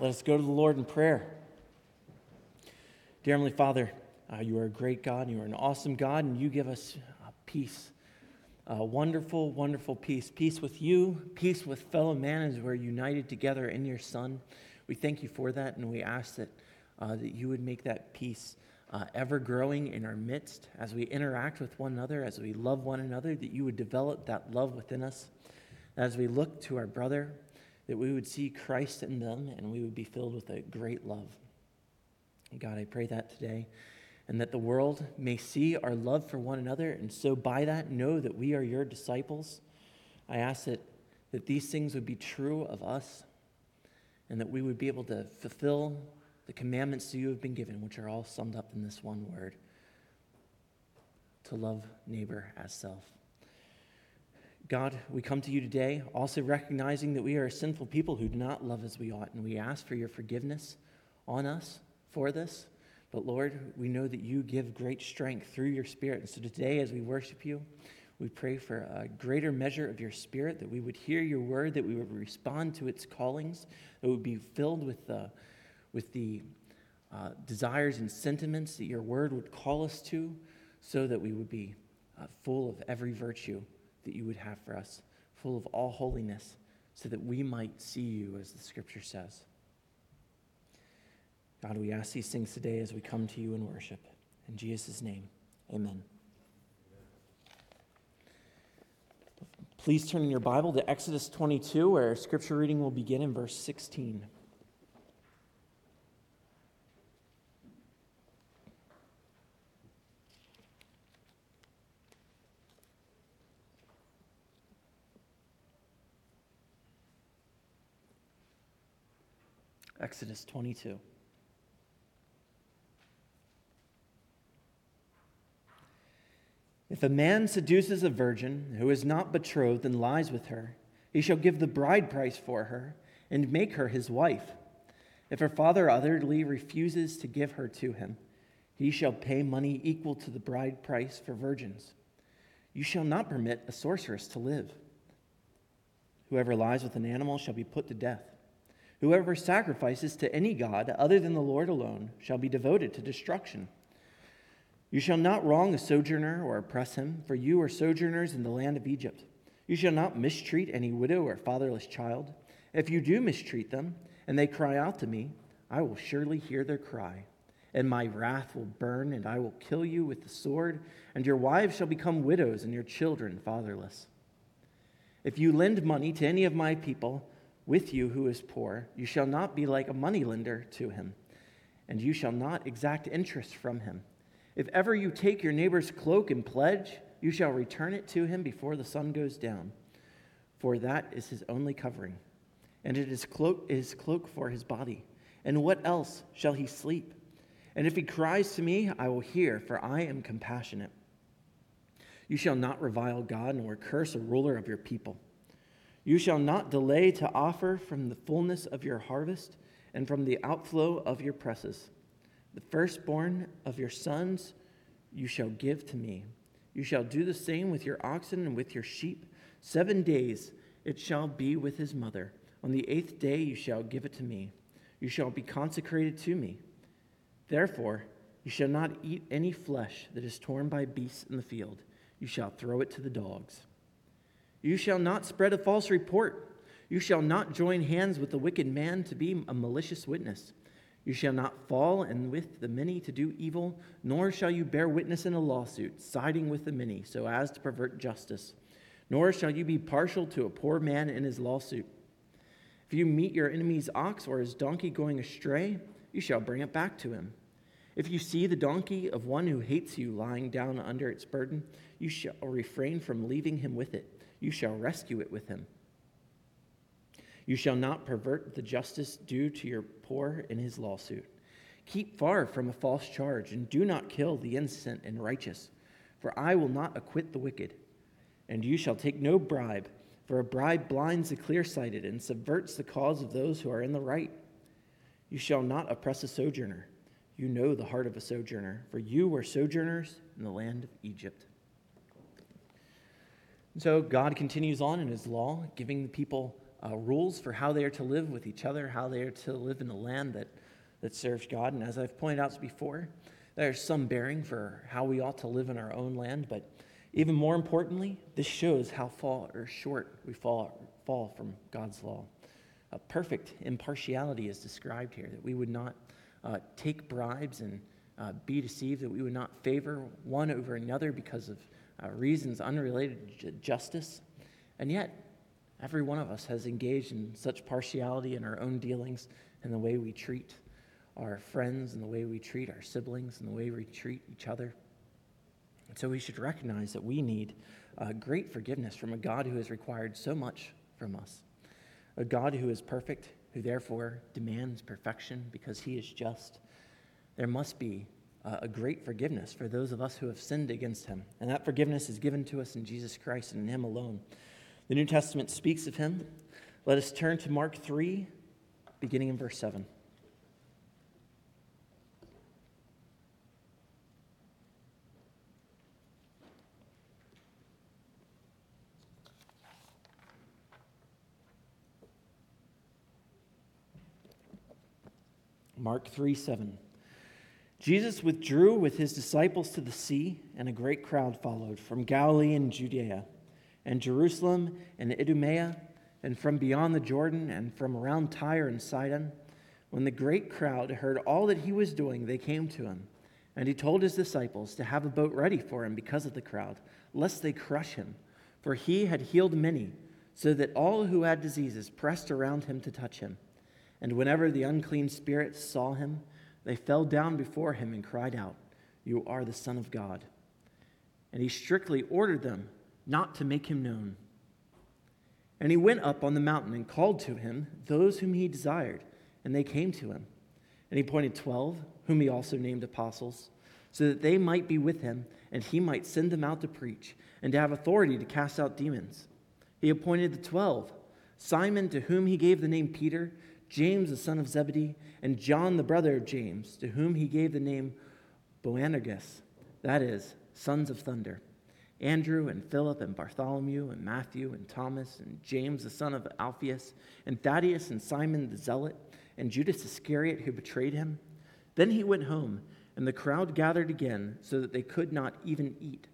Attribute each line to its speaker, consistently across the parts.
Speaker 1: Let us go to the Lord in prayer. Dear Heavenly Father, uh, you are a great God, you are an awesome God, and you give us uh, peace. Wonderful, wonderful peace. Peace with you, peace with fellow man as we're united together in your Son. We thank you for that, and we ask that, uh, that you would make that peace uh, ever growing in our midst as we interact with one another, as we love one another, that you would develop that love within us. As we look to our brother, that we would see Christ in them and we would be filled with a great love. God, I pray that today, and that the world may see our love for one another, and so by that know that we are your disciples. I ask that, that these things would be true of us, and that we would be able to fulfill the commandments that you have been given, which are all summed up in this one word to love neighbor as self. God, we come to you today also recognizing that we are sinful people who do not love as we ought, and we ask for your forgiveness on us for this. But Lord, we know that you give great strength through your Spirit. And so today, as we worship you, we pray for a greater measure of your Spirit, that we would hear your word, that we would respond to its callings, that we would be filled with the with the uh, desires and sentiments that your word would call us to, so that we would be uh, full of every virtue that you would have for us, full of all holiness, so that we might see you as the scripture says. God, we ask these things today as we come to you in worship. In Jesus' name, amen. Please turn in your Bible to Exodus 22, where scripture reading will begin in verse 16. Exodus 22. If a man seduces a virgin who is not betrothed and lies with her, he shall give the bride price for her and make her his wife. If her father utterly refuses to give her to him, he shall pay money equal to the bride price for virgins. You shall not permit a sorceress to live. Whoever lies with an animal shall be put to death. Whoever sacrifices to any god other than the Lord alone shall be devoted to destruction. You shall not wrong a sojourner or oppress him, for you are sojourners in the land of Egypt. You shall not mistreat any widow or fatherless child. If you do mistreat them, and they cry out to me, I will surely hear their cry, and my wrath will burn, and I will kill you with the sword, and your wives shall become widows, and your children fatherless. If you lend money to any of my people, with you who is poor. You shall not be like a moneylender to him, and you shall not exact interest from him. If ever you take your neighbor's cloak and pledge, you shall return it to him before the sun goes down, for that is his only covering, and it is cloak, his cloak for his body. And what else shall he sleep? And if he cries to me, I will hear, for I am compassionate. You shall not revile God nor curse a ruler of your people. You shall not delay to offer from the fullness of your harvest and from the outflow of your presses. The firstborn of your sons you shall give to me. You shall do the same with your oxen and with your sheep. Seven days it shall be with his mother. On the eighth day you shall give it to me. You shall be consecrated to me. Therefore, you shall not eat any flesh that is torn by beasts in the field. You shall throw it to the dogs. You shall not spread a false report. You shall not join hands with the wicked man to be a malicious witness. You shall not fall and with the many to do evil, nor shall you bear witness in a lawsuit, siding with the many, so as to pervert justice. Nor shall you be partial to a poor man in his lawsuit. If you meet your enemy's ox or his donkey going astray, you shall bring it back to him. If you see the donkey of one who hates you lying down under its burden, you shall refrain from leaving him with it you shall rescue it with him. You shall not pervert the justice due to your poor in his lawsuit. Keep far from a false charge, and do not kill the innocent and righteous, for I will not acquit the wicked. And you shall take no bribe, for a bribe blinds the clear sighted and subverts the cause of those who are in the right. You shall not oppress a sojourner. You know the heart of a sojourner, for you were sojourners in the land of Egypt. So God continues on in his law, giving the people uh, rules for how they are to live with each other, how they are to live in a land that, that serves God. And as I've pointed out before, there's some bearing for how we ought to live in our own land. But even more importantly, this shows how far or short we fall, fall from God's law. A perfect impartiality is described here, that we would not uh, take bribes and uh, be deceived, that we would not favor one over another because of uh, reasons unrelated to justice. And yet, every one of us has engaged in such partiality in our own dealings and the way we treat our friends and the way we treat our siblings and the way we treat each other. And so we should recognize that we need uh, great forgiveness from a God who has required so much from us, a God who is perfect, who therefore demands perfection because he is just. There must be uh, a great forgiveness for those of us who have sinned against him. And that forgiveness is given to us in Jesus Christ and in him alone. The New Testament speaks of him. Let us turn to Mark 3, beginning in verse 7. Mark 3 7. Jesus withdrew with his disciples to the sea, and a great crowd followed from Galilee and Judea, and Jerusalem and Idumea, and from beyond the Jordan, and from around Tyre and Sidon. When the great crowd heard all that he was doing, they came to him. And he told his disciples to have a boat ready for him because of the crowd, lest they crush him. For he had healed many, so that all who had diseases pressed around him to touch him. And whenever the unclean spirits saw him, they fell down before him and cried out, You are the Son of God. And he strictly ordered them not to make him known. And he went up on the mountain and called to him those whom he desired, and they came to him. And he appointed twelve, whom he also named apostles, so that they might be with him, and he might send them out to preach, and to have authority to cast out demons. He appointed the twelve Simon, to whom he gave the name Peter James the son of Zebedee, and John the brother of James, to whom he gave the name Boanerges, that is, sons of thunder. Andrew and Philip and Bartholomew and Matthew and Thomas and James the son of Alphaeus and Thaddeus and Simon the zealot and Judas Iscariot who betrayed him. Then he went home, and the crowd gathered again so that they could not even eat.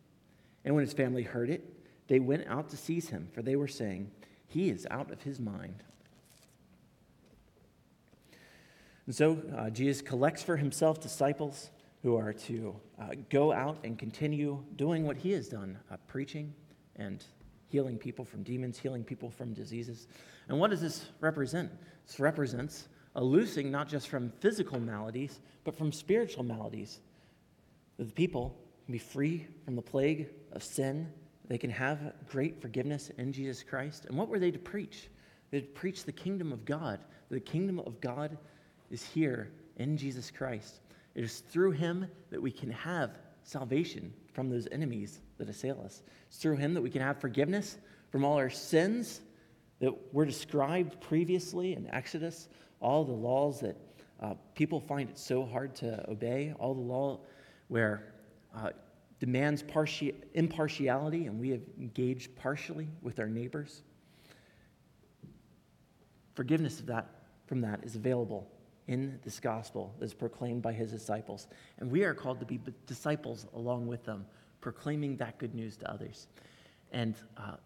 Speaker 1: And when his family heard it, they went out to seize him, for they were saying, He is out of his mind. And so uh, Jesus collects for himself disciples who are to uh, go out and continue doing what he has done uh, preaching and healing people from demons, healing people from diseases. And what does this represent? This represents a loosing not just from physical maladies, but from spiritual maladies. The people can be free from the plague of sin. They can have great forgiveness in Jesus Christ. And what were they to preach? They to preach the kingdom of God. The kingdom of God is here in Jesus Christ. It is through him that we can have salvation from those enemies that assail us. It's through him that we can have forgiveness from all our sins that were described previously in Exodus, all the laws that uh, people find it so hard to obey, all the law where uh, demands parti- impartiality and we have engaged partially with our neighbors. Forgiveness of that, from that is available in this gospel that is proclaimed by his disciples. And we are called to be disciples along with them, proclaiming that good news to others and uh,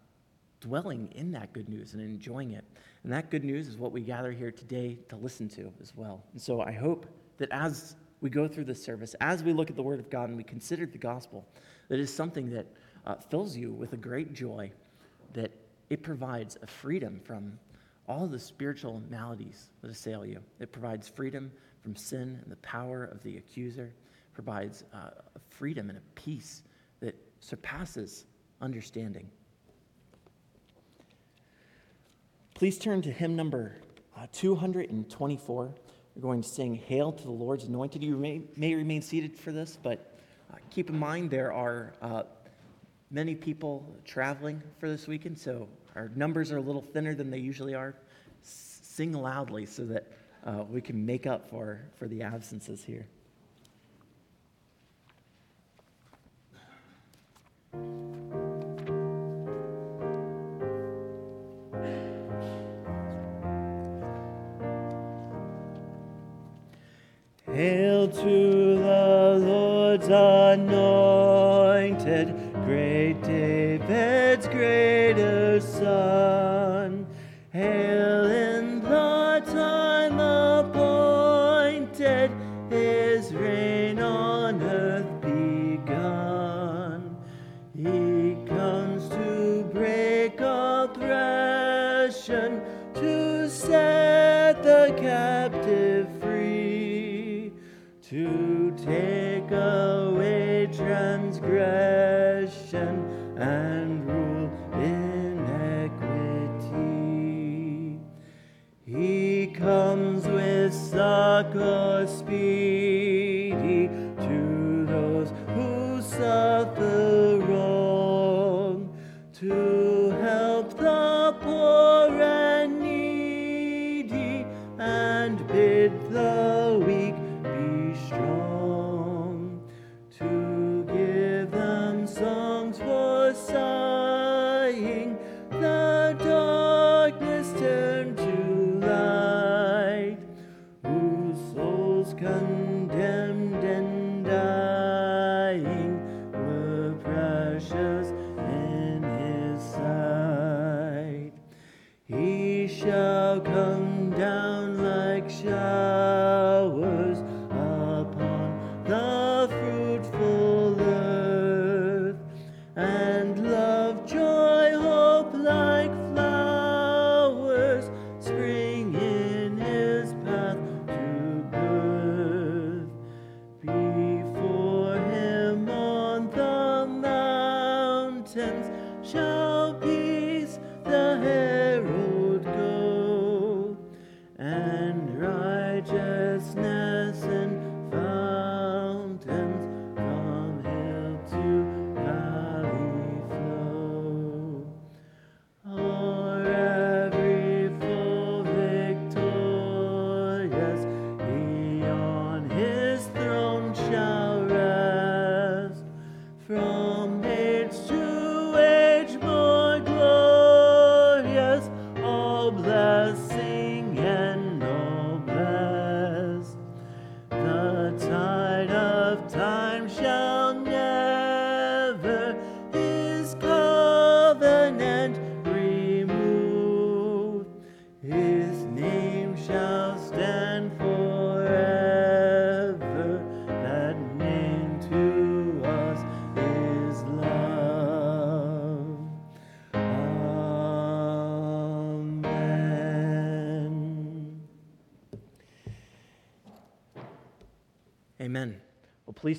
Speaker 1: dwelling in that good news and enjoying it. And that good news is what we gather here today to listen to as well. And so I hope that as we go through this service, as we look at the Word of God and we consider the gospel, that is something that uh, fills you with a great joy, that it provides a freedom from all the spiritual maladies that assail you. It provides freedom from sin and the power of the accuser, provides uh, a freedom and a peace that surpasses understanding. Please turn to hymn number uh, 224. We're going to sing Hail to the Lord's Anointed. You may, may remain seated for this, but uh, keep in mind there are uh, many people traveling for this weekend, so our numbers are a little thinner than they usually are. Sing loudly so that uh, we can make up for, for the absences here. Hail to the Lord's anointed. Greater 小兵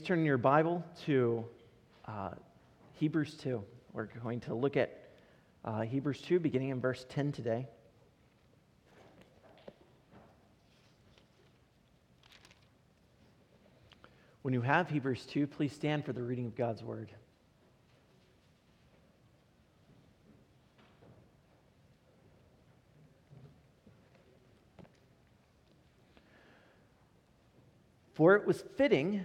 Speaker 1: please turn your Bible to uh, Hebrews 2. We're going to look at uh, Hebrews 2, beginning in verse 10 today. When you have Hebrews 2, please stand for the reading of God's word. For it was fitting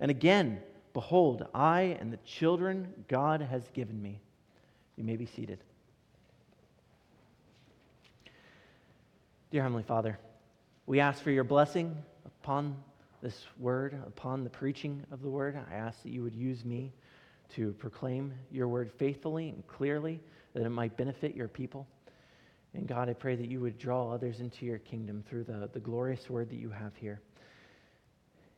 Speaker 1: And again, behold, I and the children God has given me. You may be seated. Dear Heavenly Father, we ask for your blessing upon this word, upon the preaching of the word. I ask that you would use me to proclaim your word faithfully and clearly, that it might benefit your people. And God, I pray that you would draw others into your kingdom through the, the glorious word that you have here.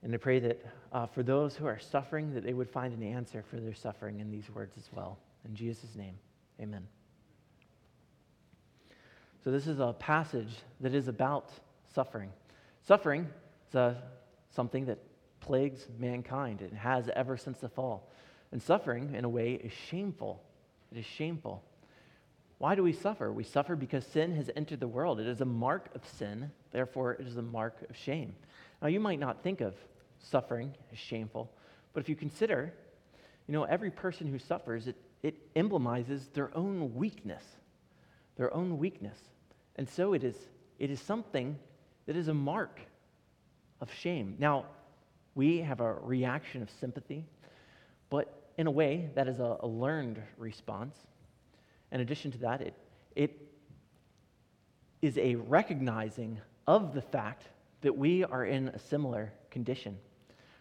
Speaker 1: And I pray that uh, for those who are suffering, that they would find an answer for their suffering in these words as well. In Jesus' name, amen. So, this is a passage that is about suffering. Suffering is a, something that plagues mankind. It has ever since the fall. And suffering, in a way, is shameful. It is shameful. Why do we suffer? We suffer because sin has entered the world. It is a mark of sin, therefore, it is a mark of shame. Now, you might not think of suffering as shameful. But if you consider, you know, every person who suffers, it, it emblemizes their own weakness, their own weakness. And so it is, it is something that is a mark of shame. Now, we have a reaction of sympathy, but in a way, that is a, a learned response. In addition to that, it, it is a recognizing of the fact that we are in a similar condition.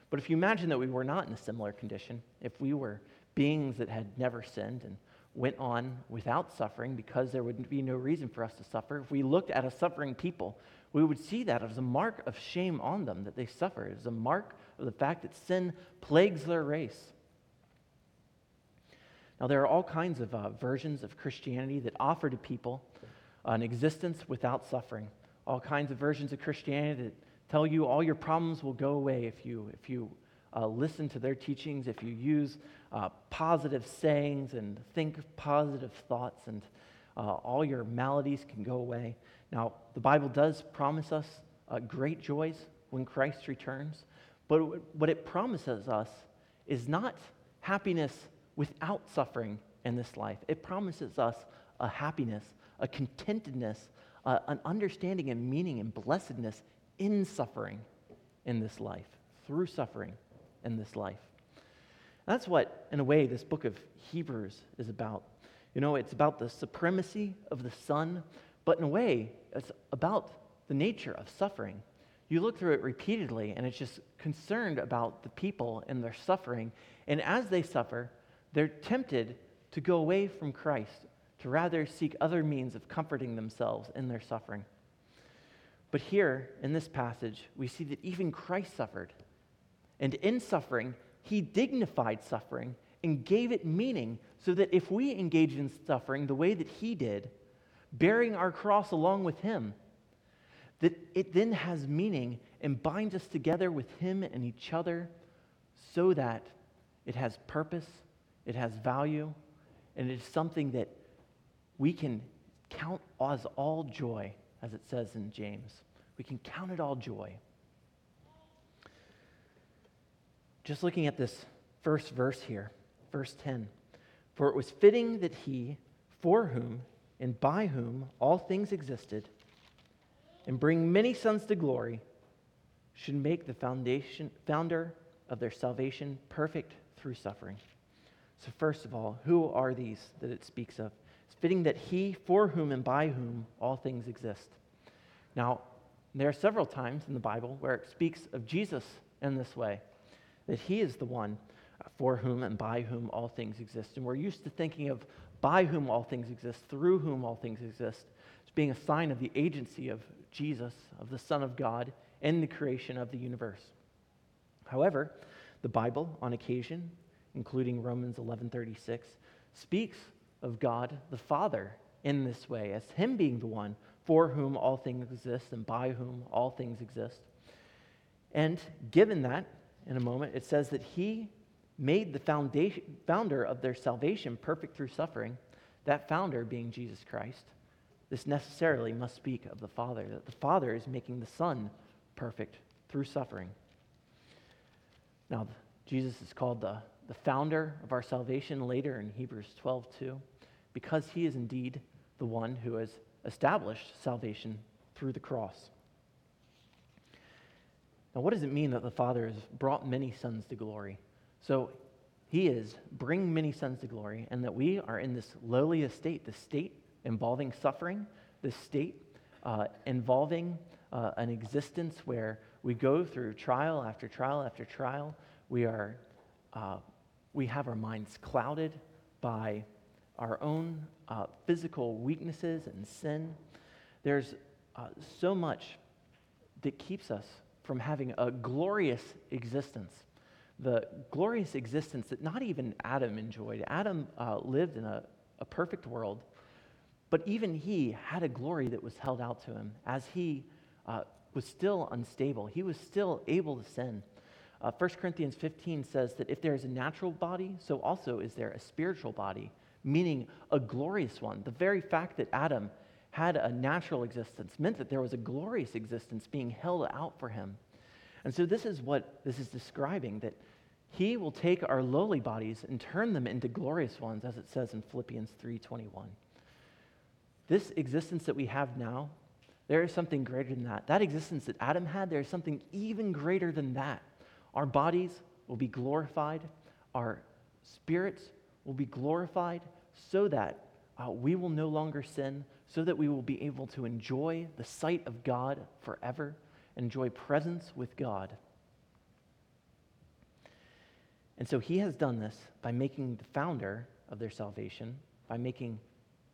Speaker 1: But if you imagine that we were not in a similar condition, if we were beings that had never sinned and went on without suffering because there would be no reason for us to suffer, if we looked at a suffering people, we would see that as a mark of shame on them that they suffer, as a mark of the fact that sin plagues their race. Now, there are all kinds of uh, versions of Christianity that offer to people an existence without suffering. All kinds of versions of Christianity that tell you all your problems will go away if you, if you uh, listen to their teachings, if you use uh, positive sayings and think positive thoughts, and uh, all your maladies can go away. Now, the Bible does promise us uh, great joys when Christ returns, but what it promises us is not happiness without suffering in this life. It promises us a happiness a contentedness, uh, an understanding and meaning and blessedness in suffering in this life, through suffering in this life. That's what, in a way, this book of Hebrews is about. You know, it's about the supremacy of the Son, but in a way, it's about the nature of suffering. You look through it repeatedly, and it's just concerned about the people and their suffering. And as they suffer, they're tempted to go away from Christ to rather seek other means of comforting themselves in their suffering. But here in this passage, we see that even Christ suffered. And in suffering, he dignified suffering and gave it meaning so that if we engage in suffering the way that he did, bearing our cross along with him, that it then has meaning and binds us together with him and each other so that it has purpose, it has value, and it is something that we can count as all joy, as it says in James. We can count it all joy. Just looking at this first verse here, verse 10 For it was fitting that he, for whom and by whom all things existed, and bring many sons to glory, should make the foundation, founder of their salvation perfect through suffering. So, first of all, who are these that it speaks of? It's fitting that he, for whom and by whom all things exist. Now, there are several times in the Bible where it speaks of Jesus in this way, that he is the one uh, for whom and by whom all things exist. And we're used to thinking of by whom all things exist, through whom all things exist, as being a sign of the agency of Jesus, of the Son of God, in the creation of the universe. However, the Bible, on occasion, including Romans 11:36, speaks of God the Father in this way, as Him being the one for whom all things exist and by whom all things exist. And given that, in a moment, it says that He made the foundation, founder of their salvation perfect through suffering, that founder being Jesus Christ. This necessarily must speak of the Father, that the Father is making the Son perfect through suffering. Now, Jesus is called the the founder of our salvation later in Hebrews 12 2, because he is indeed the one who has established salvation through the cross. Now, what does it mean that the Father has brought many sons to glory? So, he is bring many sons to glory, and that we are in this lowly estate, the state involving suffering, the state uh, involving uh, an existence where we go through trial after trial after trial. We are uh, we have our minds clouded by our own uh, physical weaknesses and sin. There's uh, so much that keeps us from having a glorious existence. The glorious existence that not even Adam enjoyed. Adam uh, lived in a, a perfect world, but even he had a glory that was held out to him as he uh, was still unstable. He was still able to sin. Uh, 1 Corinthians 15 says that if there is a natural body, so also is there a spiritual body, meaning a glorious one. The very fact that Adam had a natural existence meant that there was a glorious existence being held out for him. And so this is what this is describing that he will take our lowly bodies and turn them into glorious ones as it says in Philippians 3:21. This existence that we have now, there is something greater than that. That existence that Adam had, there is something even greater than that. Our bodies will be glorified, our spirits will be glorified so that uh, we will no longer sin, so that we will be able to enjoy the sight of God forever, enjoy presence with God. And so he has done this by making the founder of their salvation, by making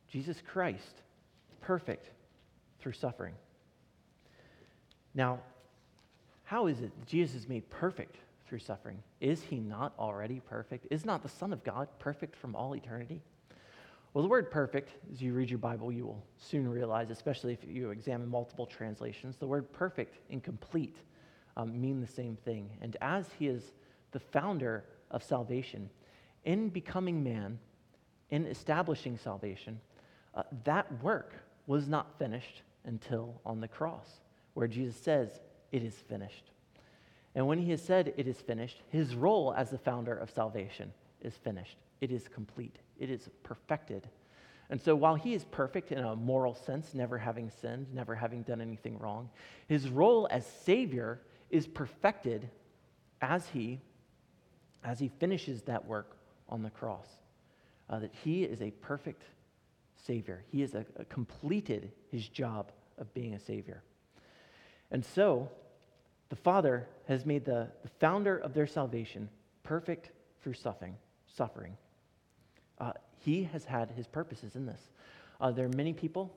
Speaker 1: Jesus Christ perfect through suffering. Now, how is it that Jesus is made perfect through suffering? Is he not already perfect? Is not the Son of God perfect from all eternity? Well, the word perfect, as you read your Bible, you will soon realize, especially if you examine multiple translations, the word perfect and complete um, mean the same thing. And as he is the founder of salvation, in becoming man, in establishing salvation, uh, that work was not finished until on the cross, where Jesus says, It is finished. And when he has said it is finished, his role as the founder of salvation is finished. It is complete. It is perfected. And so while he is perfect in a moral sense, never having sinned, never having done anything wrong, his role as Savior is perfected as he, as he finishes that work on the cross. Uh, that he is a perfect Savior. He has completed his job of being a Savior. And so the Father has made the, the founder of their salvation perfect through suffering. suffering. Uh, he has had his purposes in this. Uh, there are many people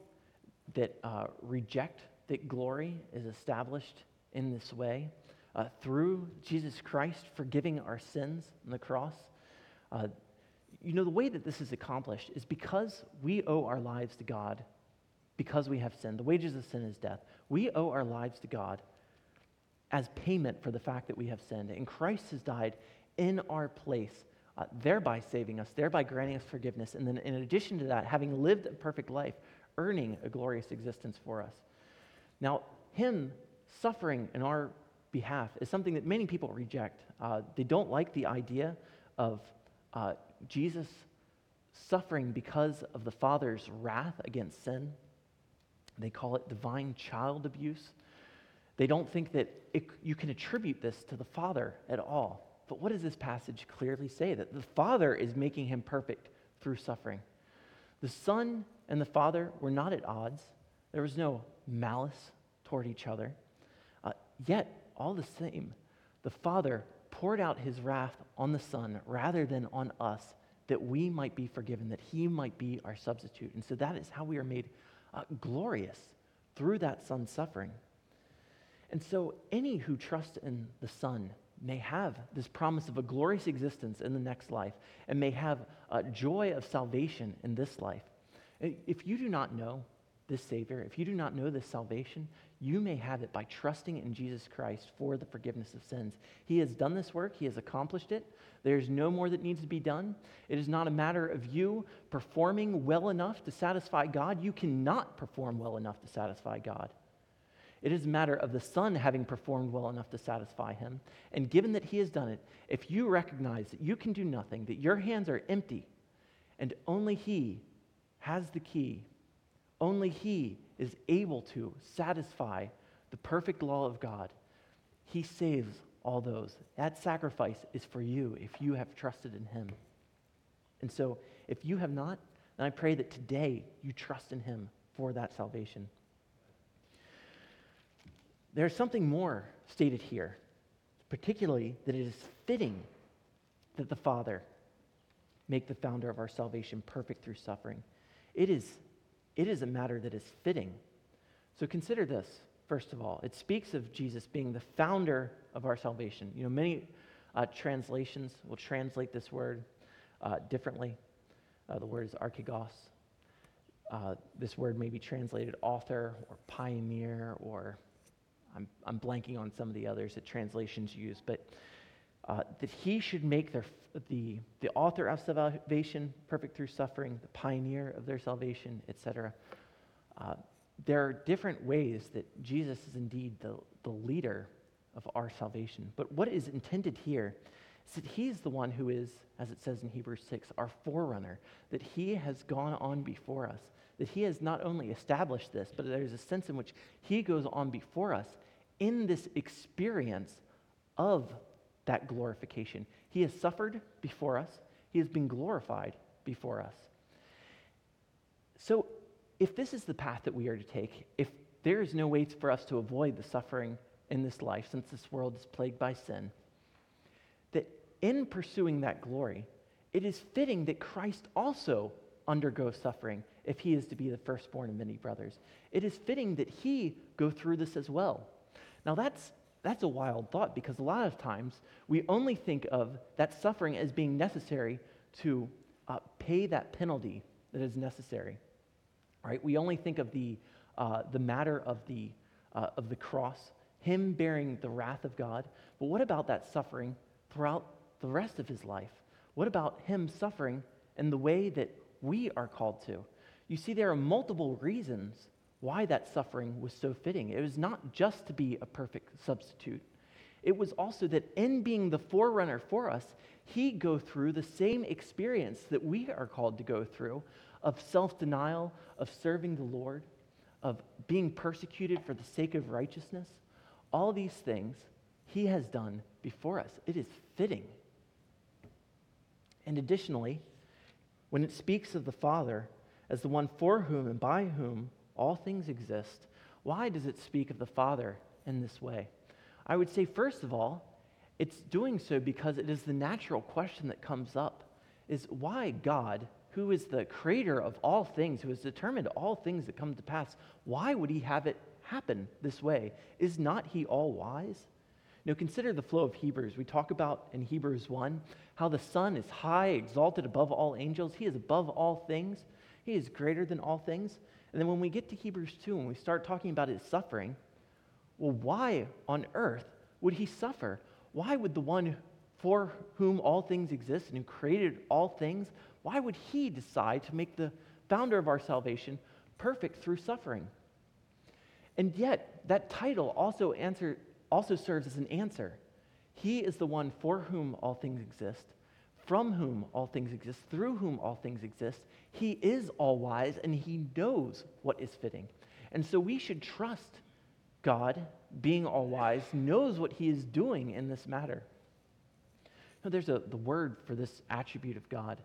Speaker 1: that uh, reject that glory is established in this way uh, through Jesus Christ forgiving our sins on the cross. Uh, you know, the way that this is accomplished is because we owe our lives to God because we have sinned. The wages of sin is death. We owe our lives to God as payment for the fact that we have sinned. And Christ has died in our place, uh, thereby saving us, thereby granting us forgiveness. And then, in addition to that, having lived a perfect life, earning a glorious existence for us. Now, Him suffering in our behalf is something that many people reject. Uh, they don't like the idea of uh, Jesus suffering because of the Father's wrath against sin. They call it divine child abuse. They don't think that it, you can attribute this to the Father at all. But what does this passage clearly say? That the Father is making him perfect through suffering. The Son and the Father were not at odds, there was no malice toward each other. Uh, yet, all the same, the Father poured out his wrath on the Son rather than on us that we might be forgiven, that he might be our substitute. And so that is how we are made uh, glorious through that Son's suffering. And so, any who trust in the Son may have this promise of a glorious existence in the next life and may have a joy of salvation in this life. If you do not know this Savior, if you do not know this salvation, you may have it by trusting in Jesus Christ for the forgiveness of sins. He has done this work, He has accomplished it. There's no more that needs to be done. It is not a matter of you performing well enough to satisfy God. You cannot perform well enough to satisfy God. It is a matter of the Son having performed well enough to satisfy him. And given that he has done it, if you recognize that you can do nothing, that your hands are empty, and only he has the key, only he is able to satisfy the perfect law of God, he saves all those. That sacrifice is for you if you have trusted in him. And so, if you have not, then I pray that today you trust in him for that salvation. There's something more stated here, particularly that it is fitting that the Father make the founder of our salvation perfect through suffering. It is, it is a matter that is fitting. So consider this, first of all. It speaks of Jesus being the founder of our salvation. You know, many uh, translations will translate this word uh, differently. Uh, the word is archegos. Uh, this word may be translated author or pioneer or I'm, I'm blanking on some of the others that translations use, but uh, that he should make their, the, the author of salvation perfect through suffering, the pioneer of their salvation, etc. Uh, there are different ways that Jesus is indeed the, the leader of our salvation. But what is intended here is that he is the one who is, as it says in Hebrews 6, our forerunner, that he has gone on before us, that he has not only established this, but there's a sense in which he goes on before us in this experience of that glorification. He has suffered before us, he has been glorified before us. So, if this is the path that we are to take, if there is no way for us to avoid the suffering in this life, since this world is plagued by sin, that in pursuing that glory, it is fitting that Christ also undergo suffering if he is to be the firstborn of many brothers. It is fitting that he go through this as well. Now, that's, that's a wild thought because a lot of times we only think of that suffering as being necessary to uh, pay that penalty that is necessary. Right? We only think of the, uh, the matter of the, uh, of the cross, him bearing the wrath of God. But what about that suffering throughout the rest of his life? What about him suffering in the way that we are called to? You see, there are multiple reasons why that suffering was so fitting. It was not just to be a perfect substitute, it was also that in being the forerunner for us, he go through the same experience that we are called to go through of self denial, of serving the Lord, of being persecuted for the sake of righteousness. All these things he has done before us. It is fitting. And additionally, when it speaks of the Father as the one for whom and by whom all things exist, why does it speak of the Father in this way? I would say, first of all, it's doing so because it is the natural question that comes up is why God, who is the creator of all things, who has determined all things that come to pass, why would he have it happen this way? Is not he all wise? Now consider the flow of Hebrews. We talk about in Hebrews 1 how the Son is high, exalted above all angels. He is above all things. He is greater than all things. And then when we get to Hebrews 2 and we start talking about his suffering, well, why on earth would he suffer? Why would the one for whom all things exist and who created all things, why would he decide to make the founder of our salvation perfect through suffering? And yet, that title also, answer, also serves as an answer. He is the one for whom all things exist, from whom all things exist, through whom all things exist. He is all wise and he knows what is fitting. And so we should trust God, being all wise, knows what he is doing in this matter. Now, there's a, the word for this attribute of God.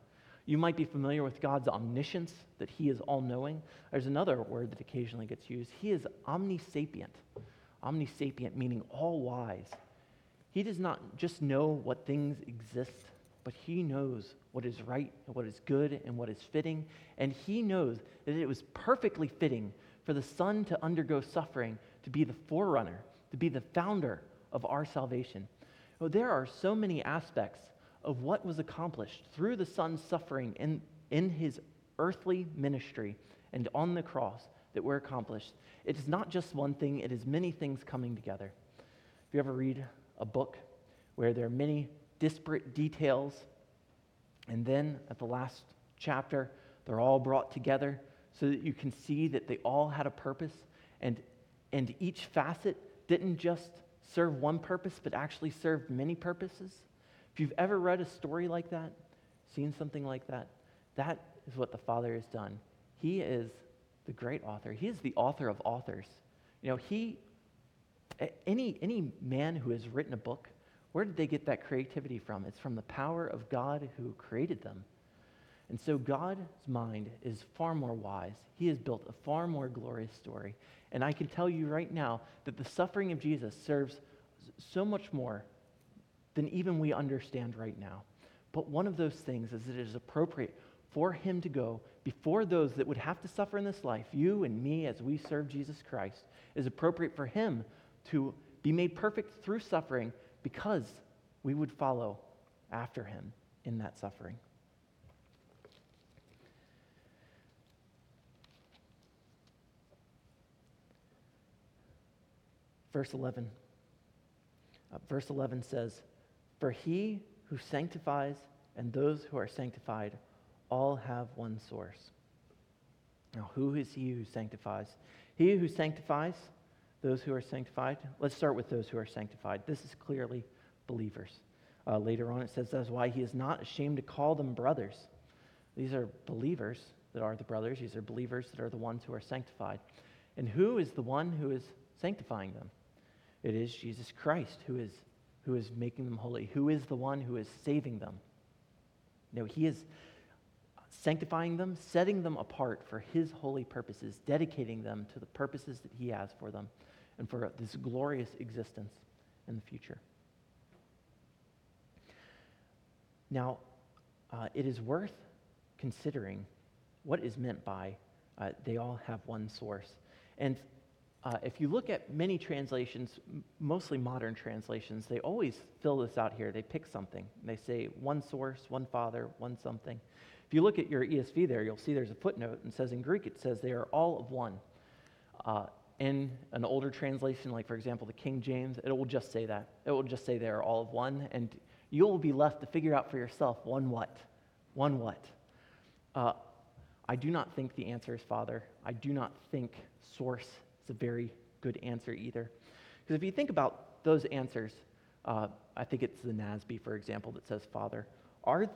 Speaker 1: You might be familiar with God's omniscience, that he is all knowing. There's another word that occasionally gets used. He is omnisapient. Omnisapient meaning all wise. He does not just know what things exist, but he knows what is right and what is good and what is fitting. And he knows that it was perfectly fitting for the Son to undergo suffering, to be the forerunner, to be the founder of our salvation. Oh, there are so many aspects of what was accomplished through the Son's suffering in, in his earthly ministry and on the cross that were accomplished. It is not just one thing, it is many things coming together. If you ever read a book where there are many disparate details, and then at the last chapter, they're all brought together so that you can see that they all had a purpose, and, and each facet didn't just serve one purpose, but actually served many purposes. If you've ever read a story like that, seen something like that, that is what the Father has done. He is the great author. He is the author of authors. You know, he any, any man who has written a book, where did they get that creativity from? It's from the power of God who created them. And so God's mind is far more wise. He has built a far more glorious story. And I can tell you right now that the suffering of Jesus serves so much more than even we understand right now. But one of those things is that it is appropriate for him to go before those that would have to suffer in this life, you and me as we serve Jesus Christ, is appropriate for him to be made perfect through suffering because we would follow after him in that suffering. Verse 11. Uh, verse 11 says, For he who sanctifies and those who are sanctified all have one source. Now, who is he who sanctifies? He who sanctifies those who are sanctified? Let's start with those who are sanctified. This is clearly believers. Uh, later on, it says that's why he is not ashamed to call them brothers. These are believers that are the brothers. These are believers that are the ones who are sanctified. And who is the one who is sanctifying them? It is Jesus Christ who is, who is making them holy. Who is the one who is saving them? No, he is sanctifying them, setting them apart for his holy purposes, dedicating them to the purposes that he has for them and for this glorious existence in the future. Now, uh, it is worth considering what is meant by uh, they all have one source. And uh, if you look at many translations, m- mostly modern translations, they always fill this out here. They pick something. They say one source, one father, one something. If you look at your ESV there, you'll see there's a footnote and says in Greek it says they are all of one. Uh, in an older translation, like for example the King James, it will just say that. It will just say they are all of one, and you'll be left to figure out for yourself one what? One what? Uh, I do not think the answer is Father. I do not think source is a very good answer either. Because if you think about those answers, uh, I think it's the NASB, for example, that says Father. Are,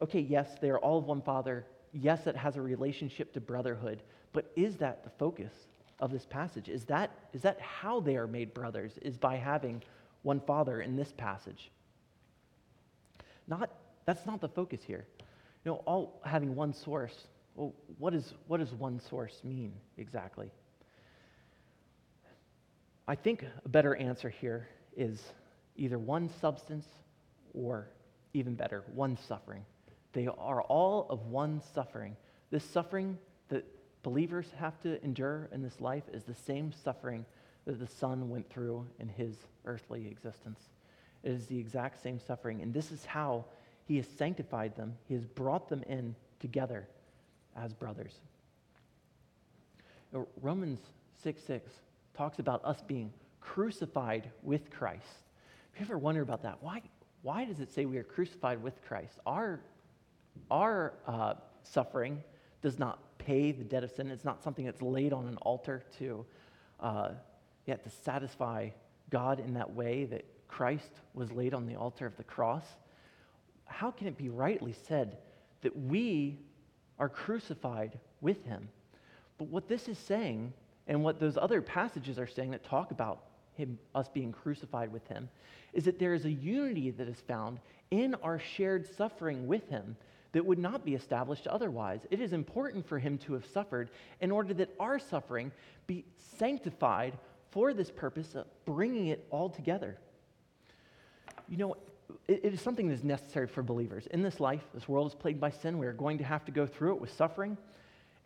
Speaker 1: okay, yes, they are all of one Father. Yes, it has a relationship to brotherhood. But is that the focus of this passage? Is that, is that how they are made brothers? Is by having one Father in this passage? Not, that's not the focus here. You know, all having one source. Well, what, is, what does one source mean exactly? I think a better answer here is either one substance or, even better, one suffering. They are all of one suffering. This suffering that believers have to endure in this life is the same suffering that the Son went through in his earthly existence. It is the exact same suffering. And this is how he has sanctified them, he has brought them in together as brothers. Romans 6 6 talks about us being crucified with Christ. Have you ever wondered about that? Why, why does it say we are crucified with Christ? Our, our uh, suffering does not pay the debt of sin. It's not something that's laid on an altar to, uh, yet to satisfy God in that way that Christ was laid on the altar of the cross. How can it be rightly said that we are crucified with him? But what this is saying, and what those other passages are saying that talk about him, us being crucified with him, is that there is a unity that is found in our shared suffering with him that would not be established otherwise. It is important for him to have suffered in order that our suffering be sanctified for this purpose of bringing it all together. You know, it, is something that is necessary for believers. In this life, this world is plagued by sin. We are going to have to go through it with suffering.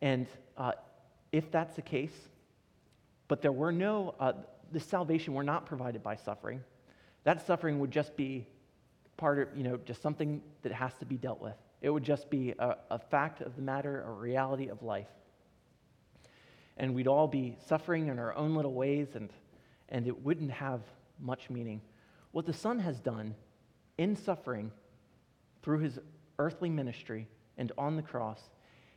Speaker 1: And uh, if that's the case, but there were no, uh, the salvation were not provided by suffering, that suffering would just be part of, you know, just something that has to be dealt with. It would just be a, a fact of the matter, a reality of life. And we'd all be suffering in our own little ways, and, and it wouldn't have much meaning. What the Son has done in suffering through his earthly ministry and on the cross,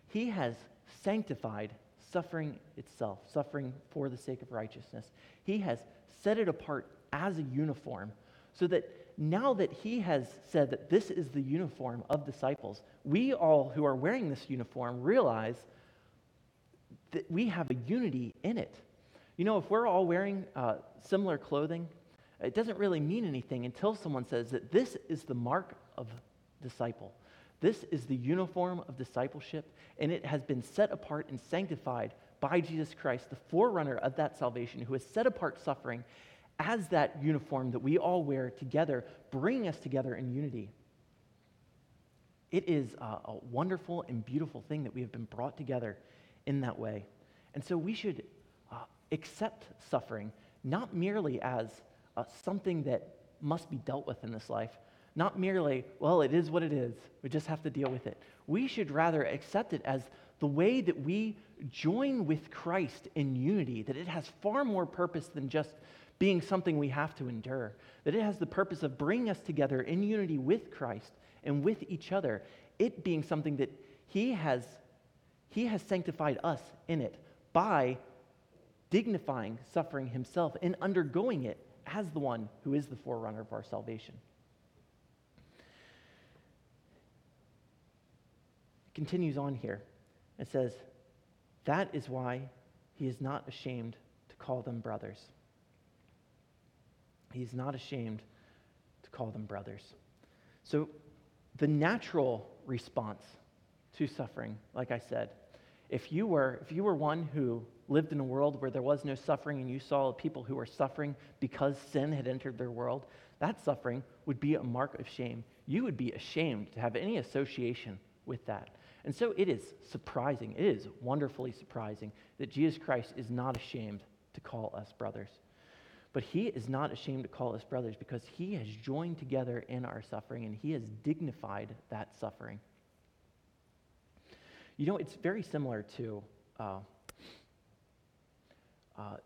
Speaker 1: he has sanctified suffering itself, suffering for the sake of righteousness. He has set it apart as a uniform so that now that he has said that this is the uniform of disciples, we all who are wearing this uniform realize that we have a unity in it. You know, if we're all wearing uh, similar clothing, it doesn't really mean anything until someone says that this is the mark of disciple. This is the uniform of discipleship, and it has been set apart and sanctified by Jesus Christ, the forerunner of that salvation, who has set apart suffering as that uniform that we all wear together, bringing us together in unity. It is a, a wonderful and beautiful thing that we have been brought together in that way. And so we should uh, accept suffering not merely as uh, something that must be dealt with in this life, not merely, well, it is what it is, we just have to deal with it. We should rather accept it as the way that we join with Christ in unity, that it has far more purpose than just being something we have to endure, that it has the purpose of bringing us together in unity with Christ and with each other, it being something that He has, he has sanctified us in it by dignifying suffering himself and undergoing it as the one who is the forerunner of our salvation. It continues on here. It says, That is why he is not ashamed to call them brothers. He is not ashamed to call them brothers. So, the natural response to suffering, like I said, if you were if you were one who lived in a world where there was no suffering and you saw people who were suffering because sin had entered their world, that suffering would be a mark of shame. You would be ashamed to have any association with that. And so it is surprising, it is wonderfully surprising that Jesus Christ is not ashamed to call us brothers. But he is not ashamed to call us brothers because he has joined together in our suffering and he has dignified that suffering. You know, it's very similar to. Uh, uh,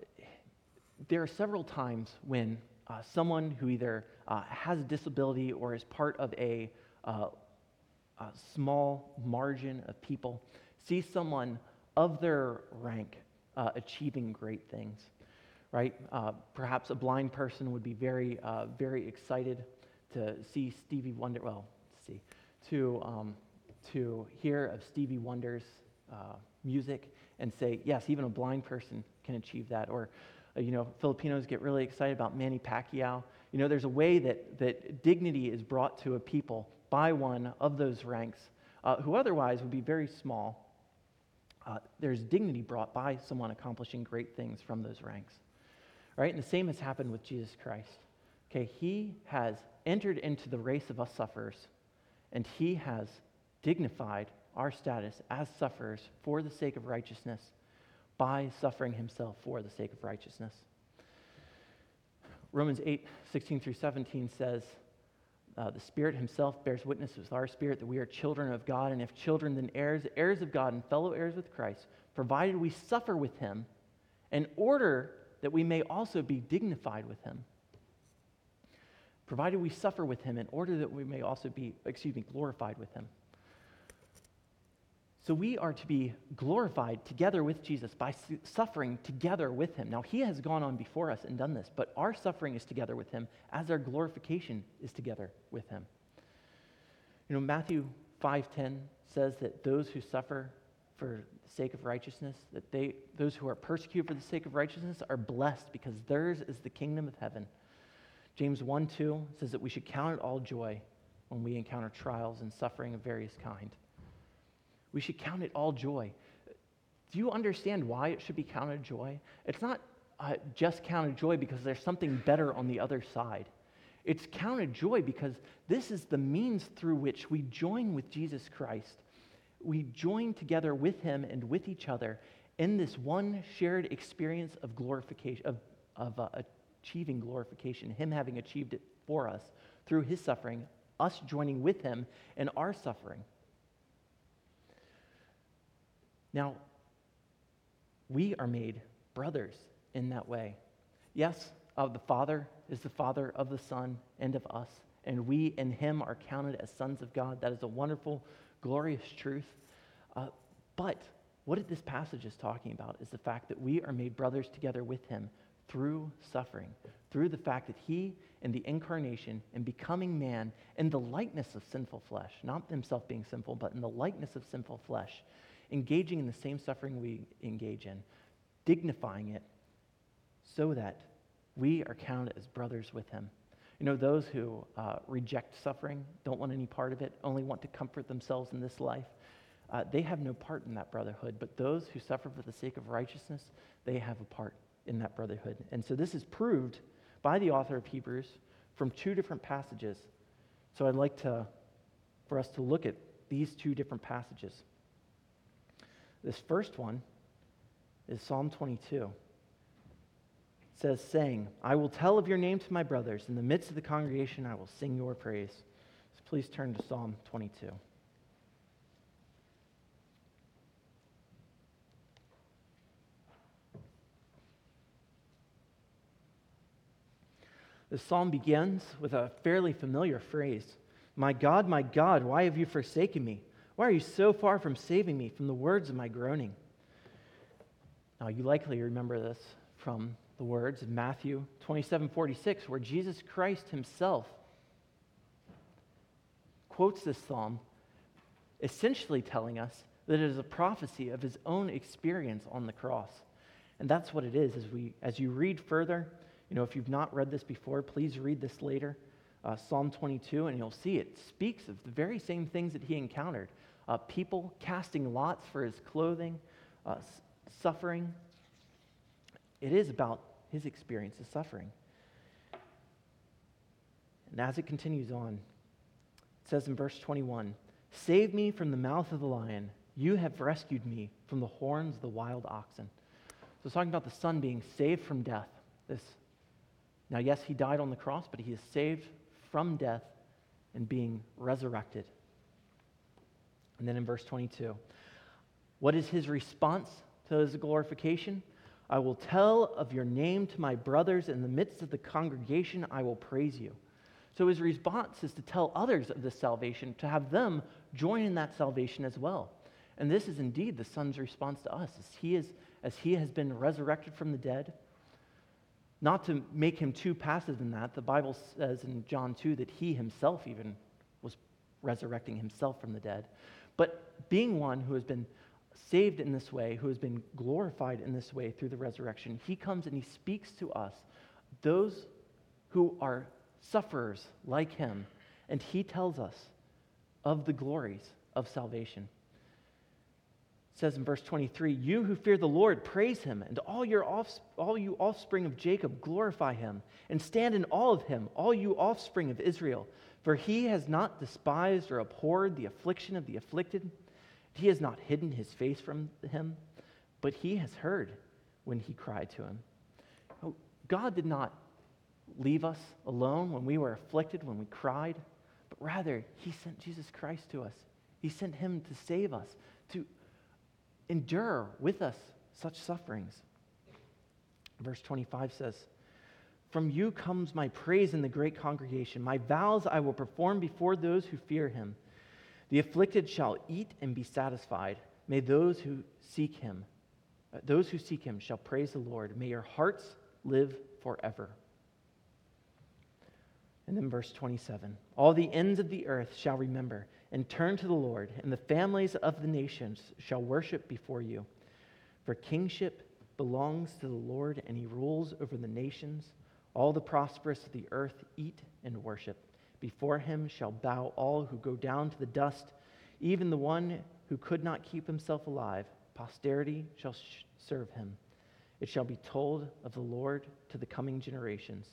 Speaker 1: there are several times when uh, someone who either uh, has a disability or is part of a, uh, a small margin of people sees someone of their rank uh, achieving great things, right? perhaps a blind person would be very, very excited to see Stevie Wonder, well, see, to, um, to hear of Stevie Wonder's music and say, yes, even a blind person can achieve that. Or, uh, you know, Filipinos get really excited about Manny Pacquiao. You know, there's a way that, that dignity is brought to a people by one of those ranks uh, who otherwise would be very small. Uh, there's dignity brought by someone accomplishing great things from those ranks. Right? And the same has happened with Jesus Christ. Okay, he has entered into the race of us sufferers, and he has dignified our status as sufferers for the sake of righteousness by suffering himself for the sake of righteousness. Romans 8, 16 through 17 says, uh, The Spirit himself bears witness with our spirit that we are children of God, and if children, then heirs, heirs of God and fellow heirs with Christ, provided we suffer with him in order that we may also be dignified with him. Provided we suffer with him in order that we may also be, excuse me, glorified with him. So we are to be glorified together with Jesus by suffering together with him. Now, he has gone on before us and done this, but our suffering is together with him as our glorification is together with him. You know, Matthew 5:10 says that those who suffer for sake of righteousness, that they those who are persecuted for the sake of righteousness are blessed because theirs is the kingdom of heaven. James 1:2 says that we should count it all joy when we encounter trials and suffering of various kind. We should count it all joy. Do you understand why it should be counted joy? It's not uh, just counted joy because there's something better on the other side. It's counted joy because this is the means through which we join with Jesus Christ. We join together with him and with each other in this one shared experience of glorification, of, of uh, achieving glorification, him having achieved it for us through his suffering, us joining with him in our suffering. Now, we are made brothers in that way. Yes, uh, the Father is the Father of the Son and of us, and we in Him are counted as sons of God. That is a wonderful, glorious truth. Uh, but what this passage is talking about is the fact that we are made brothers together with Him through suffering, through the fact that He, in the incarnation and becoming man, in the likeness of sinful flesh, not Himself being sinful, but in the likeness of sinful flesh, engaging in the same suffering we engage in, dignifying it so that we are counted as brothers with him. You know, those who uh, reject suffering, don't want any part of it, only want to comfort themselves in this life, uh, they have no part in that brotherhood. But those who suffer for the sake of righteousness, they have a part in that brotherhood. And so this is proved by the author of Hebrews from two different passages. So I'd like to, for us to look at these two different passages. This first one is Psalm 22. Says, saying, I will tell of your name to my brothers. In the midst of the congregation, I will sing your praise. So please turn to Psalm 22. The psalm begins with a fairly familiar phrase My God, my God, why have you forsaken me? Why are you so far from saving me from the words of my groaning? Now, you likely remember this from the words of Matthew 27 46, where Jesus Christ himself quotes this psalm, essentially telling us that it is a prophecy of his own experience on the cross. And that's what it is. As, we, as you read further, you know, if you've not read this before, please read this later, uh, Psalm 22, and you'll see it speaks of the very same things that he encountered uh, people casting lots for his clothing, uh, suffering. It is about his experience of suffering. And as it continues on, it says in verse 21 Save me from the mouth of the lion. You have rescued me from the horns of the wild oxen. So it's talking about the son being saved from death. This now, yes, he died on the cross, but he is saved from death and being resurrected. And then in verse 22, what is his response to his glorification? I will tell of your name to my brothers in the midst of the congregation, I will praise you. So his response is to tell others of this salvation, to have them join in that salvation as well. And this is indeed the Son's response to us, as he, is, as he has been resurrected from the dead. Not to make him too passive in that, the Bible says in John 2 that he himself even was resurrecting himself from the dead. But being one who has been saved in this way, who has been glorified in this way through the resurrection, he comes and he speaks to us, those who are sufferers like him, and he tells us of the glories of salvation. It says in verse 23 You who fear the Lord, praise him, and all, your all you offspring of Jacob, glorify him, and stand in awe of him, all you offspring of Israel. For he has not despised or abhorred the affliction of the afflicted. He has not hidden his face from him, but he has heard when he cried to him. Oh, God did not leave us alone when we were afflicted, when we cried, but rather he sent Jesus Christ to us. He sent him to save us, to endure with us such sufferings. Verse 25 says, From you comes my praise in the great congregation. My vows I will perform before those who fear him. The afflicted shall eat and be satisfied. May those who seek him, uh, those who seek him shall praise the Lord. May your hearts live forever. And then verse 27 All the ends of the earth shall remember and turn to the Lord, and the families of the nations shall worship before you. For kingship belongs to the Lord, and he rules over the nations. All the prosperous of the earth eat and worship. Before him shall bow all who go down to the dust, even the one who could not keep himself alive. Posterity shall sh- serve him. It shall be told of the Lord to the coming generations.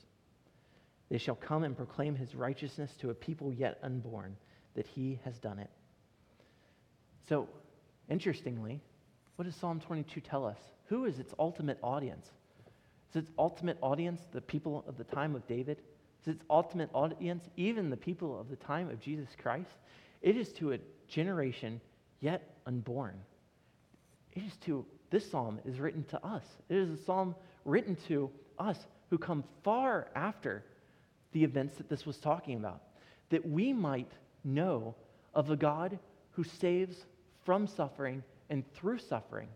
Speaker 1: They shall come and proclaim his righteousness to a people yet unborn, that he has done it. So, interestingly, what does Psalm 22 tell us? Who is its ultimate audience? Is its ultimate audience the people of the time of David? Is its ultimate audience even the people of the time of Jesus Christ? It is to a generation yet unborn. It is to, this psalm is written to us. It is a psalm written to us who come far after the events that this was talking about, that we might know of a God who saves from suffering and through suffering.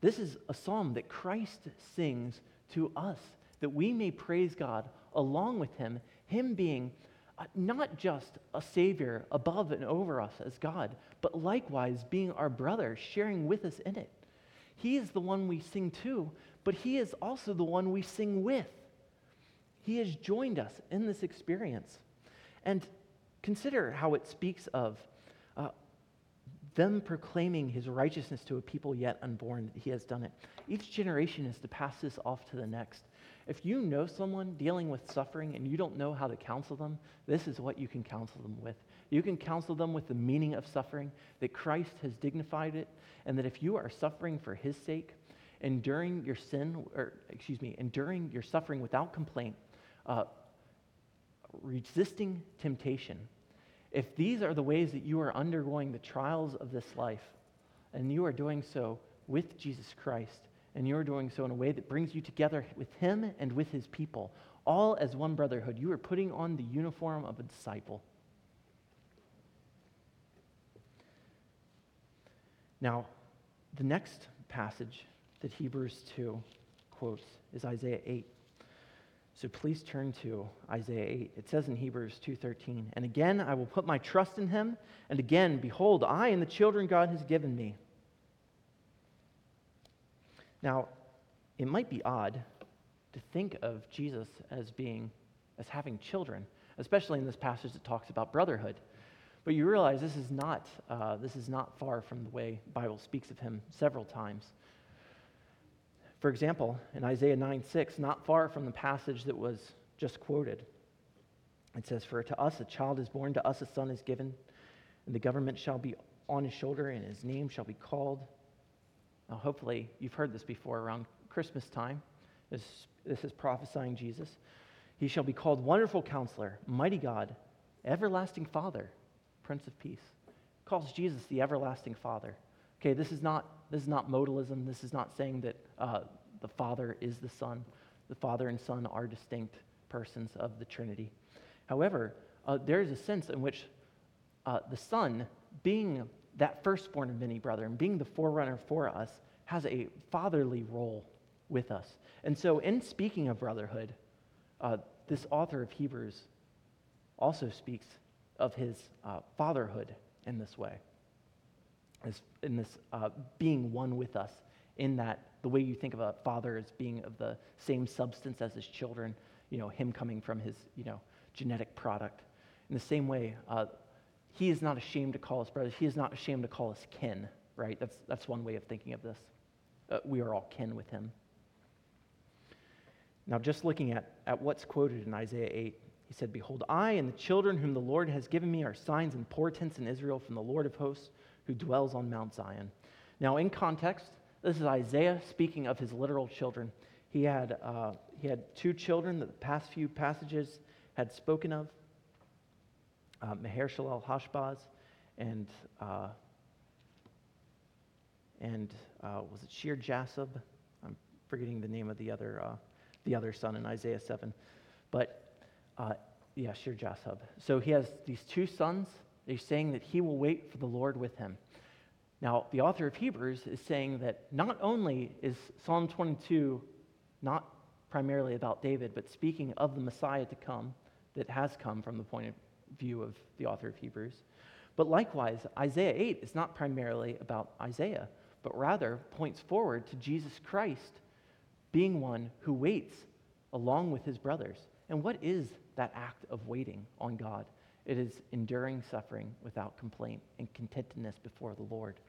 Speaker 1: This is a psalm that Christ sings to us, that we may praise God along with him, him being uh, not just a Savior above and over us as God, but likewise being our brother, sharing with us in it. He is the one we sing to, but He is also the one we sing with. He has joined us in this experience. And consider how it speaks of uh, them proclaiming his righteousness to a people yet unborn, that he has done it. Each generation is to pass this off to the next. If you know someone dealing with suffering and you don't know how to counsel them, this is what you can counsel them with. You can counsel them with the meaning of suffering, that Christ has dignified it, and that if you are suffering for his sake, enduring your sin, or excuse me, enduring your suffering without complaint, uh, resisting temptation, if these are the ways that you are undergoing the trials of this life, and you are doing so with Jesus Christ, and you're doing so in a way that brings you together with Him and with His people, all as one brotherhood, you are putting on the uniform of a disciple. Now, the next passage that Hebrews 2 quotes is Isaiah 8. So please turn to Isaiah 8. It says in Hebrews 2:13, "And again I will put my trust in him, and again behold, I and the children God has given me." Now, it might be odd to think of Jesus as being as having children, especially in this passage that talks about brotherhood. But you realize this is not uh, this is not far from the way Bible speaks of him several times. For example, in Isaiah 9 6, not far from the passage that was just quoted, it says, For to us a child is born, to us a son is given, and the government shall be on his shoulder, and his name shall be called. Now, hopefully, you've heard this before around Christmas time. This, this is prophesying Jesus. He shall be called Wonderful Counselor, Mighty God, Everlasting Father, Prince of Peace. Calls Jesus the Everlasting Father. Okay, this is not this is not modalism. This is not saying that uh, the Father is the Son. The Father and Son are distinct persons of the Trinity. However, uh, there is a sense in which uh, the Son, being that firstborn of many brethren, being the forerunner for us, has a fatherly role with us. And so, in speaking of brotherhood, uh, this author of Hebrews also speaks of his uh, fatherhood in this way as, in this uh, being one with us, in that the way you think of a father as being of the same substance as his children, you know, him coming from his, you know, genetic product. In the same way, uh, he is not ashamed to call us brothers. He is not ashamed to call us kin, right? That's, that's one way of thinking of this. Uh, we are all kin with him. Now, just looking at, at what's quoted in Isaiah 8, he said, Behold, I and the children whom the Lord has given me are signs and portents in Israel from the Lord of hosts who dwells on Mount Zion. Now, in context, this is Isaiah speaking of his literal children. He had, uh, he had two children that the past few passages had spoken of uh, Hashbaz and, uh, and uh, was it Shear Jashub? I'm forgetting the name of the other, uh, the other son in Isaiah 7. But uh, yeah, Shear Jashub. So he has these two sons He's saying that he will wait for the Lord with him. Now, the author of Hebrews is saying that not only is Psalm 22 not primarily about David, but speaking of the Messiah to come that has come from the point of view of the author of Hebrews, but likewise, Isaiah 8 is not primarily about Isaiah, but rather points forward to Jesus Christ being one who waits along with his brothers. And what is that act of waiting on God? It is enduring suffering without complaint and contentedness before the Lord.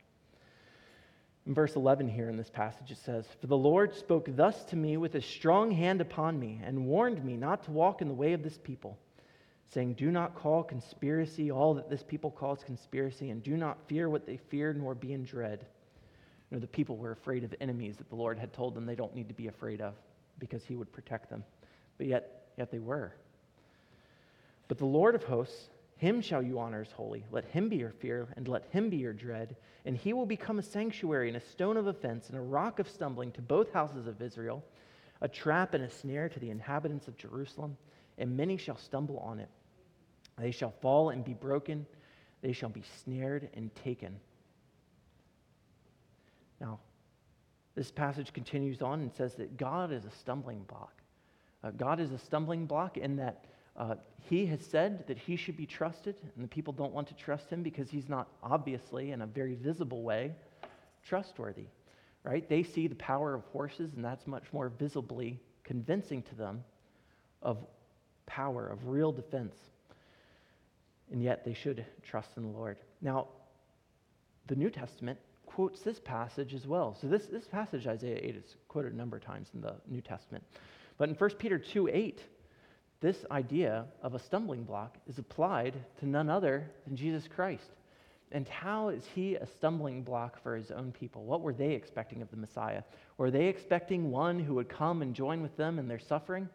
Speaker 1: In verse 11 here in this passage, it says, For the Lord spoke thus to me with a strong hand upon me and warned me not to walk in the way of this people, saying, Do not call conspiracy all that this people calls conspiracy, and do not fear what they fear, nor be in dread. You know, the people were afraid of enemies that the Lord had told them they don't need to be afraid of because he would protect them. But yet, yet they were. But the Lord of hosts, him shall you honor as holy. Let him be your fear, and let him be your dread. And he will become a sanctuary and a stone of offense and a rock of stumbling to both houses of Israel, a trap and a snare to the inhabitants of Jerusalem. And many shall stumble on it. They shall fall and be broken. They shall be snared and taken. Now, this passage continues on and says that God is a stumbling block. Uh, God is a stumbling block in that uh, he has said that he should be trusted, and the people don't want to trust him because he's not obviously, in a very visible way, trustworthy. Right? They see the power of horses, and that's much more visibly convincing to them of power, of real defense. And yet they should trust in the Lord. Now, the New Testament quotes this passage as well. So this, this passage, Isaiah 8, is quoted a number of times in the New Testament. But in 1 Peter 2 8, this idea of a stumbling block is applied to none other than Jesus Christ. And how is he a stumbling block for his own people? What were they expecting of the Messiah? Were they expecting one who would come and join with them in their suffering?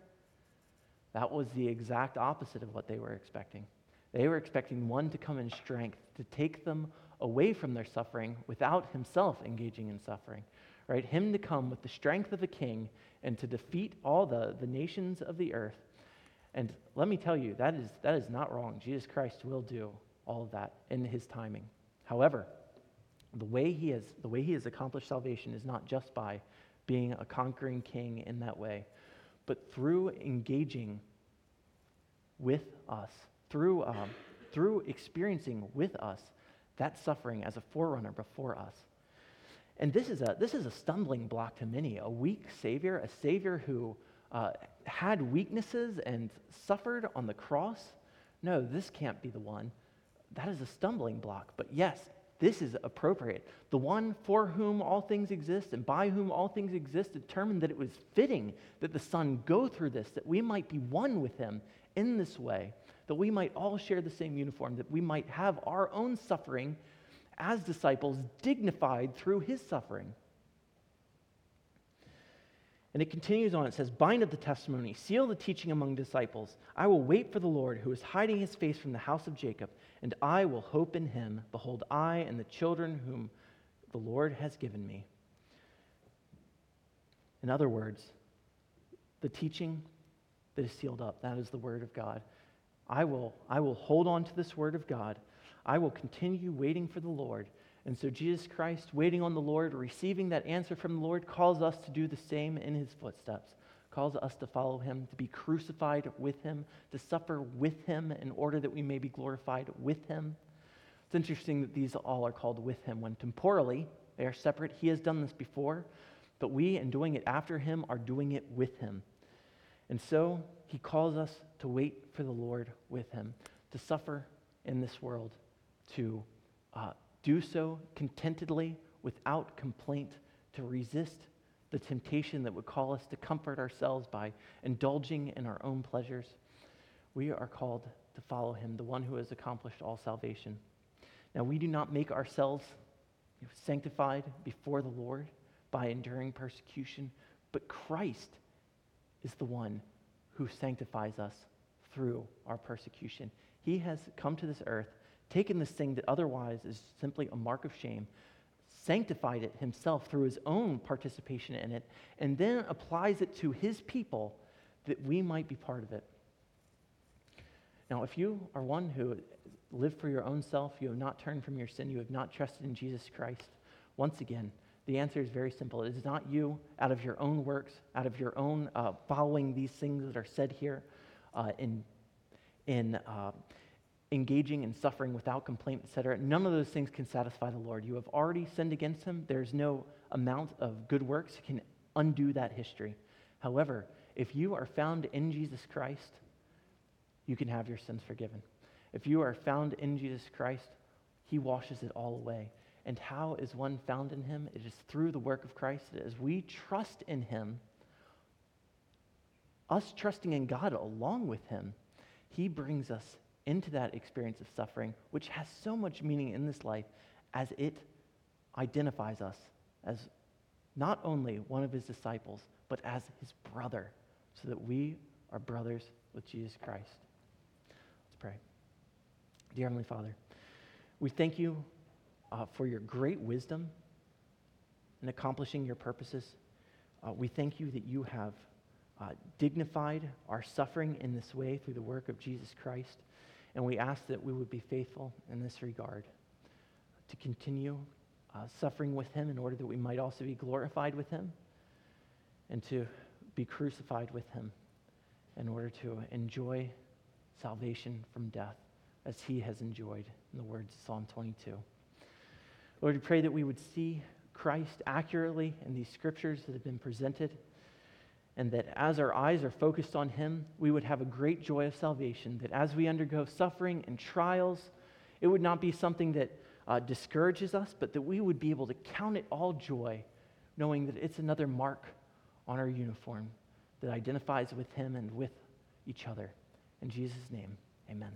Speaker 1: That was the exact opposite of what they were expecting. They were expecting one to come in strength, to take them away from their suffering without himself engaging in suffering. Right? Him to come with the strength of a king and to defeat all the, the nations of the earth and let me tell you, that is, that is not wrong. Jesus Christ will do all of that in his timing. However, the way he has, the way he has accomplished salvation is not just by being a conquering king in that way, but through engaging with us, through, um, through experiencing with us that suffering as a forerunner before us. And this is a, this is a stumbling block to many. A weak Savior, a Savior who uh, had weaknesses and suffered on the cross. No, this can't be the one. That is a stumbling block. But yes, this is appropriate. The one for whom all things exist and by whom all things exist determined that it was fitting that the Son go through this, that we might be one with him in this way, that we might all share the same uniform, that we might have our own suffering as disciples dignified through his suffering. And it continues on. It says, Bind up the testimony, seal the teaching among disciples. I will wait for the Lord, who is hiding his face from the house of Jacob, and I will hope in him. Behold, I and the children whom the Lord has given me. In other words, the teaching that is sealed up, that is the word of God. I will, I will hold on to this word of God. I will continue waiting for the Lord. And so Jesus Christ, waiting on the Lord, receiving that answer from the Lord, calls us to do the same in his footsteps, calls us to follow him, to be crucified with him, to suffer with him in order that we may be glorified with him. It's interesting that these all are called with him when temporally they are separate. He has done this before, but we, in doing it after him, are doing it with him. And so he calls us to wait for the Lord with him, to suffer in this world, to uh, do so contentedly, without complaint, to resist the temptation that would call us to comfort ourselves by indulging in our own pleasures. We are called to follow him, the one who has accomplished all salvation. Now, we do not make ourselves sanctified before the Lord by enduring persecution, but Christ is the one who sanctifies us through our persecution. He has come to this earth taken this thing that otherwise is simply a mark of shame, sanctified it himself through his own participation in it, and then applies it to his people that we might be part of it. Now, if you are one who lived for your own self, you have not turned from your sin, you have not trusted in Jesus Christ, once again, the answer is very simple. It is not you out of your own works, out of your own uh, following these things that are said here uh, in, in uh, engaging in suffering without complaint, etc. None of those things can satisfy the Lord. You have already sinned against him. There's no amount of good works can undo that history. However, if you are found in Jesus Christ, you can have your sins forgiven. If you are found in Jesus Christ, he washes it all away. And how is one found in him? It is through the work of Christ. As we trust in him, us trusting in God along with him, he brings us into that experience of suffering, which has so much meaning in this life as it identifies us as not only one of his disciples, but as his brother, so that we are brothers with Jesus Christ. Let's pray. Dear Heavenly Father, we thank you uh, for your great wisdom in accomplishing your purposes. Uh, we thank you that you have uh, dignified our suffering in this way through the work of Jesus Christ. And we ask that we would be faithful in this regard to continue uh, suffering with him in order that we might also be glorified with him and to be crucified with him in order to enjoy salvation from death as he has enjoyed, in the words of Psalm 22. Lord, we pray that we would see Christ accurately in these scriptures that have been presented and that as our eyes are focused on Him, we would have a great joy of salvation. That as we undergo suffering and trials, it would not be something that uh, discourages us, but that we would be able to count it all joy, knowing that it's another mark on our uniform that identifies with Him and with each other. In Jesus' name, amen.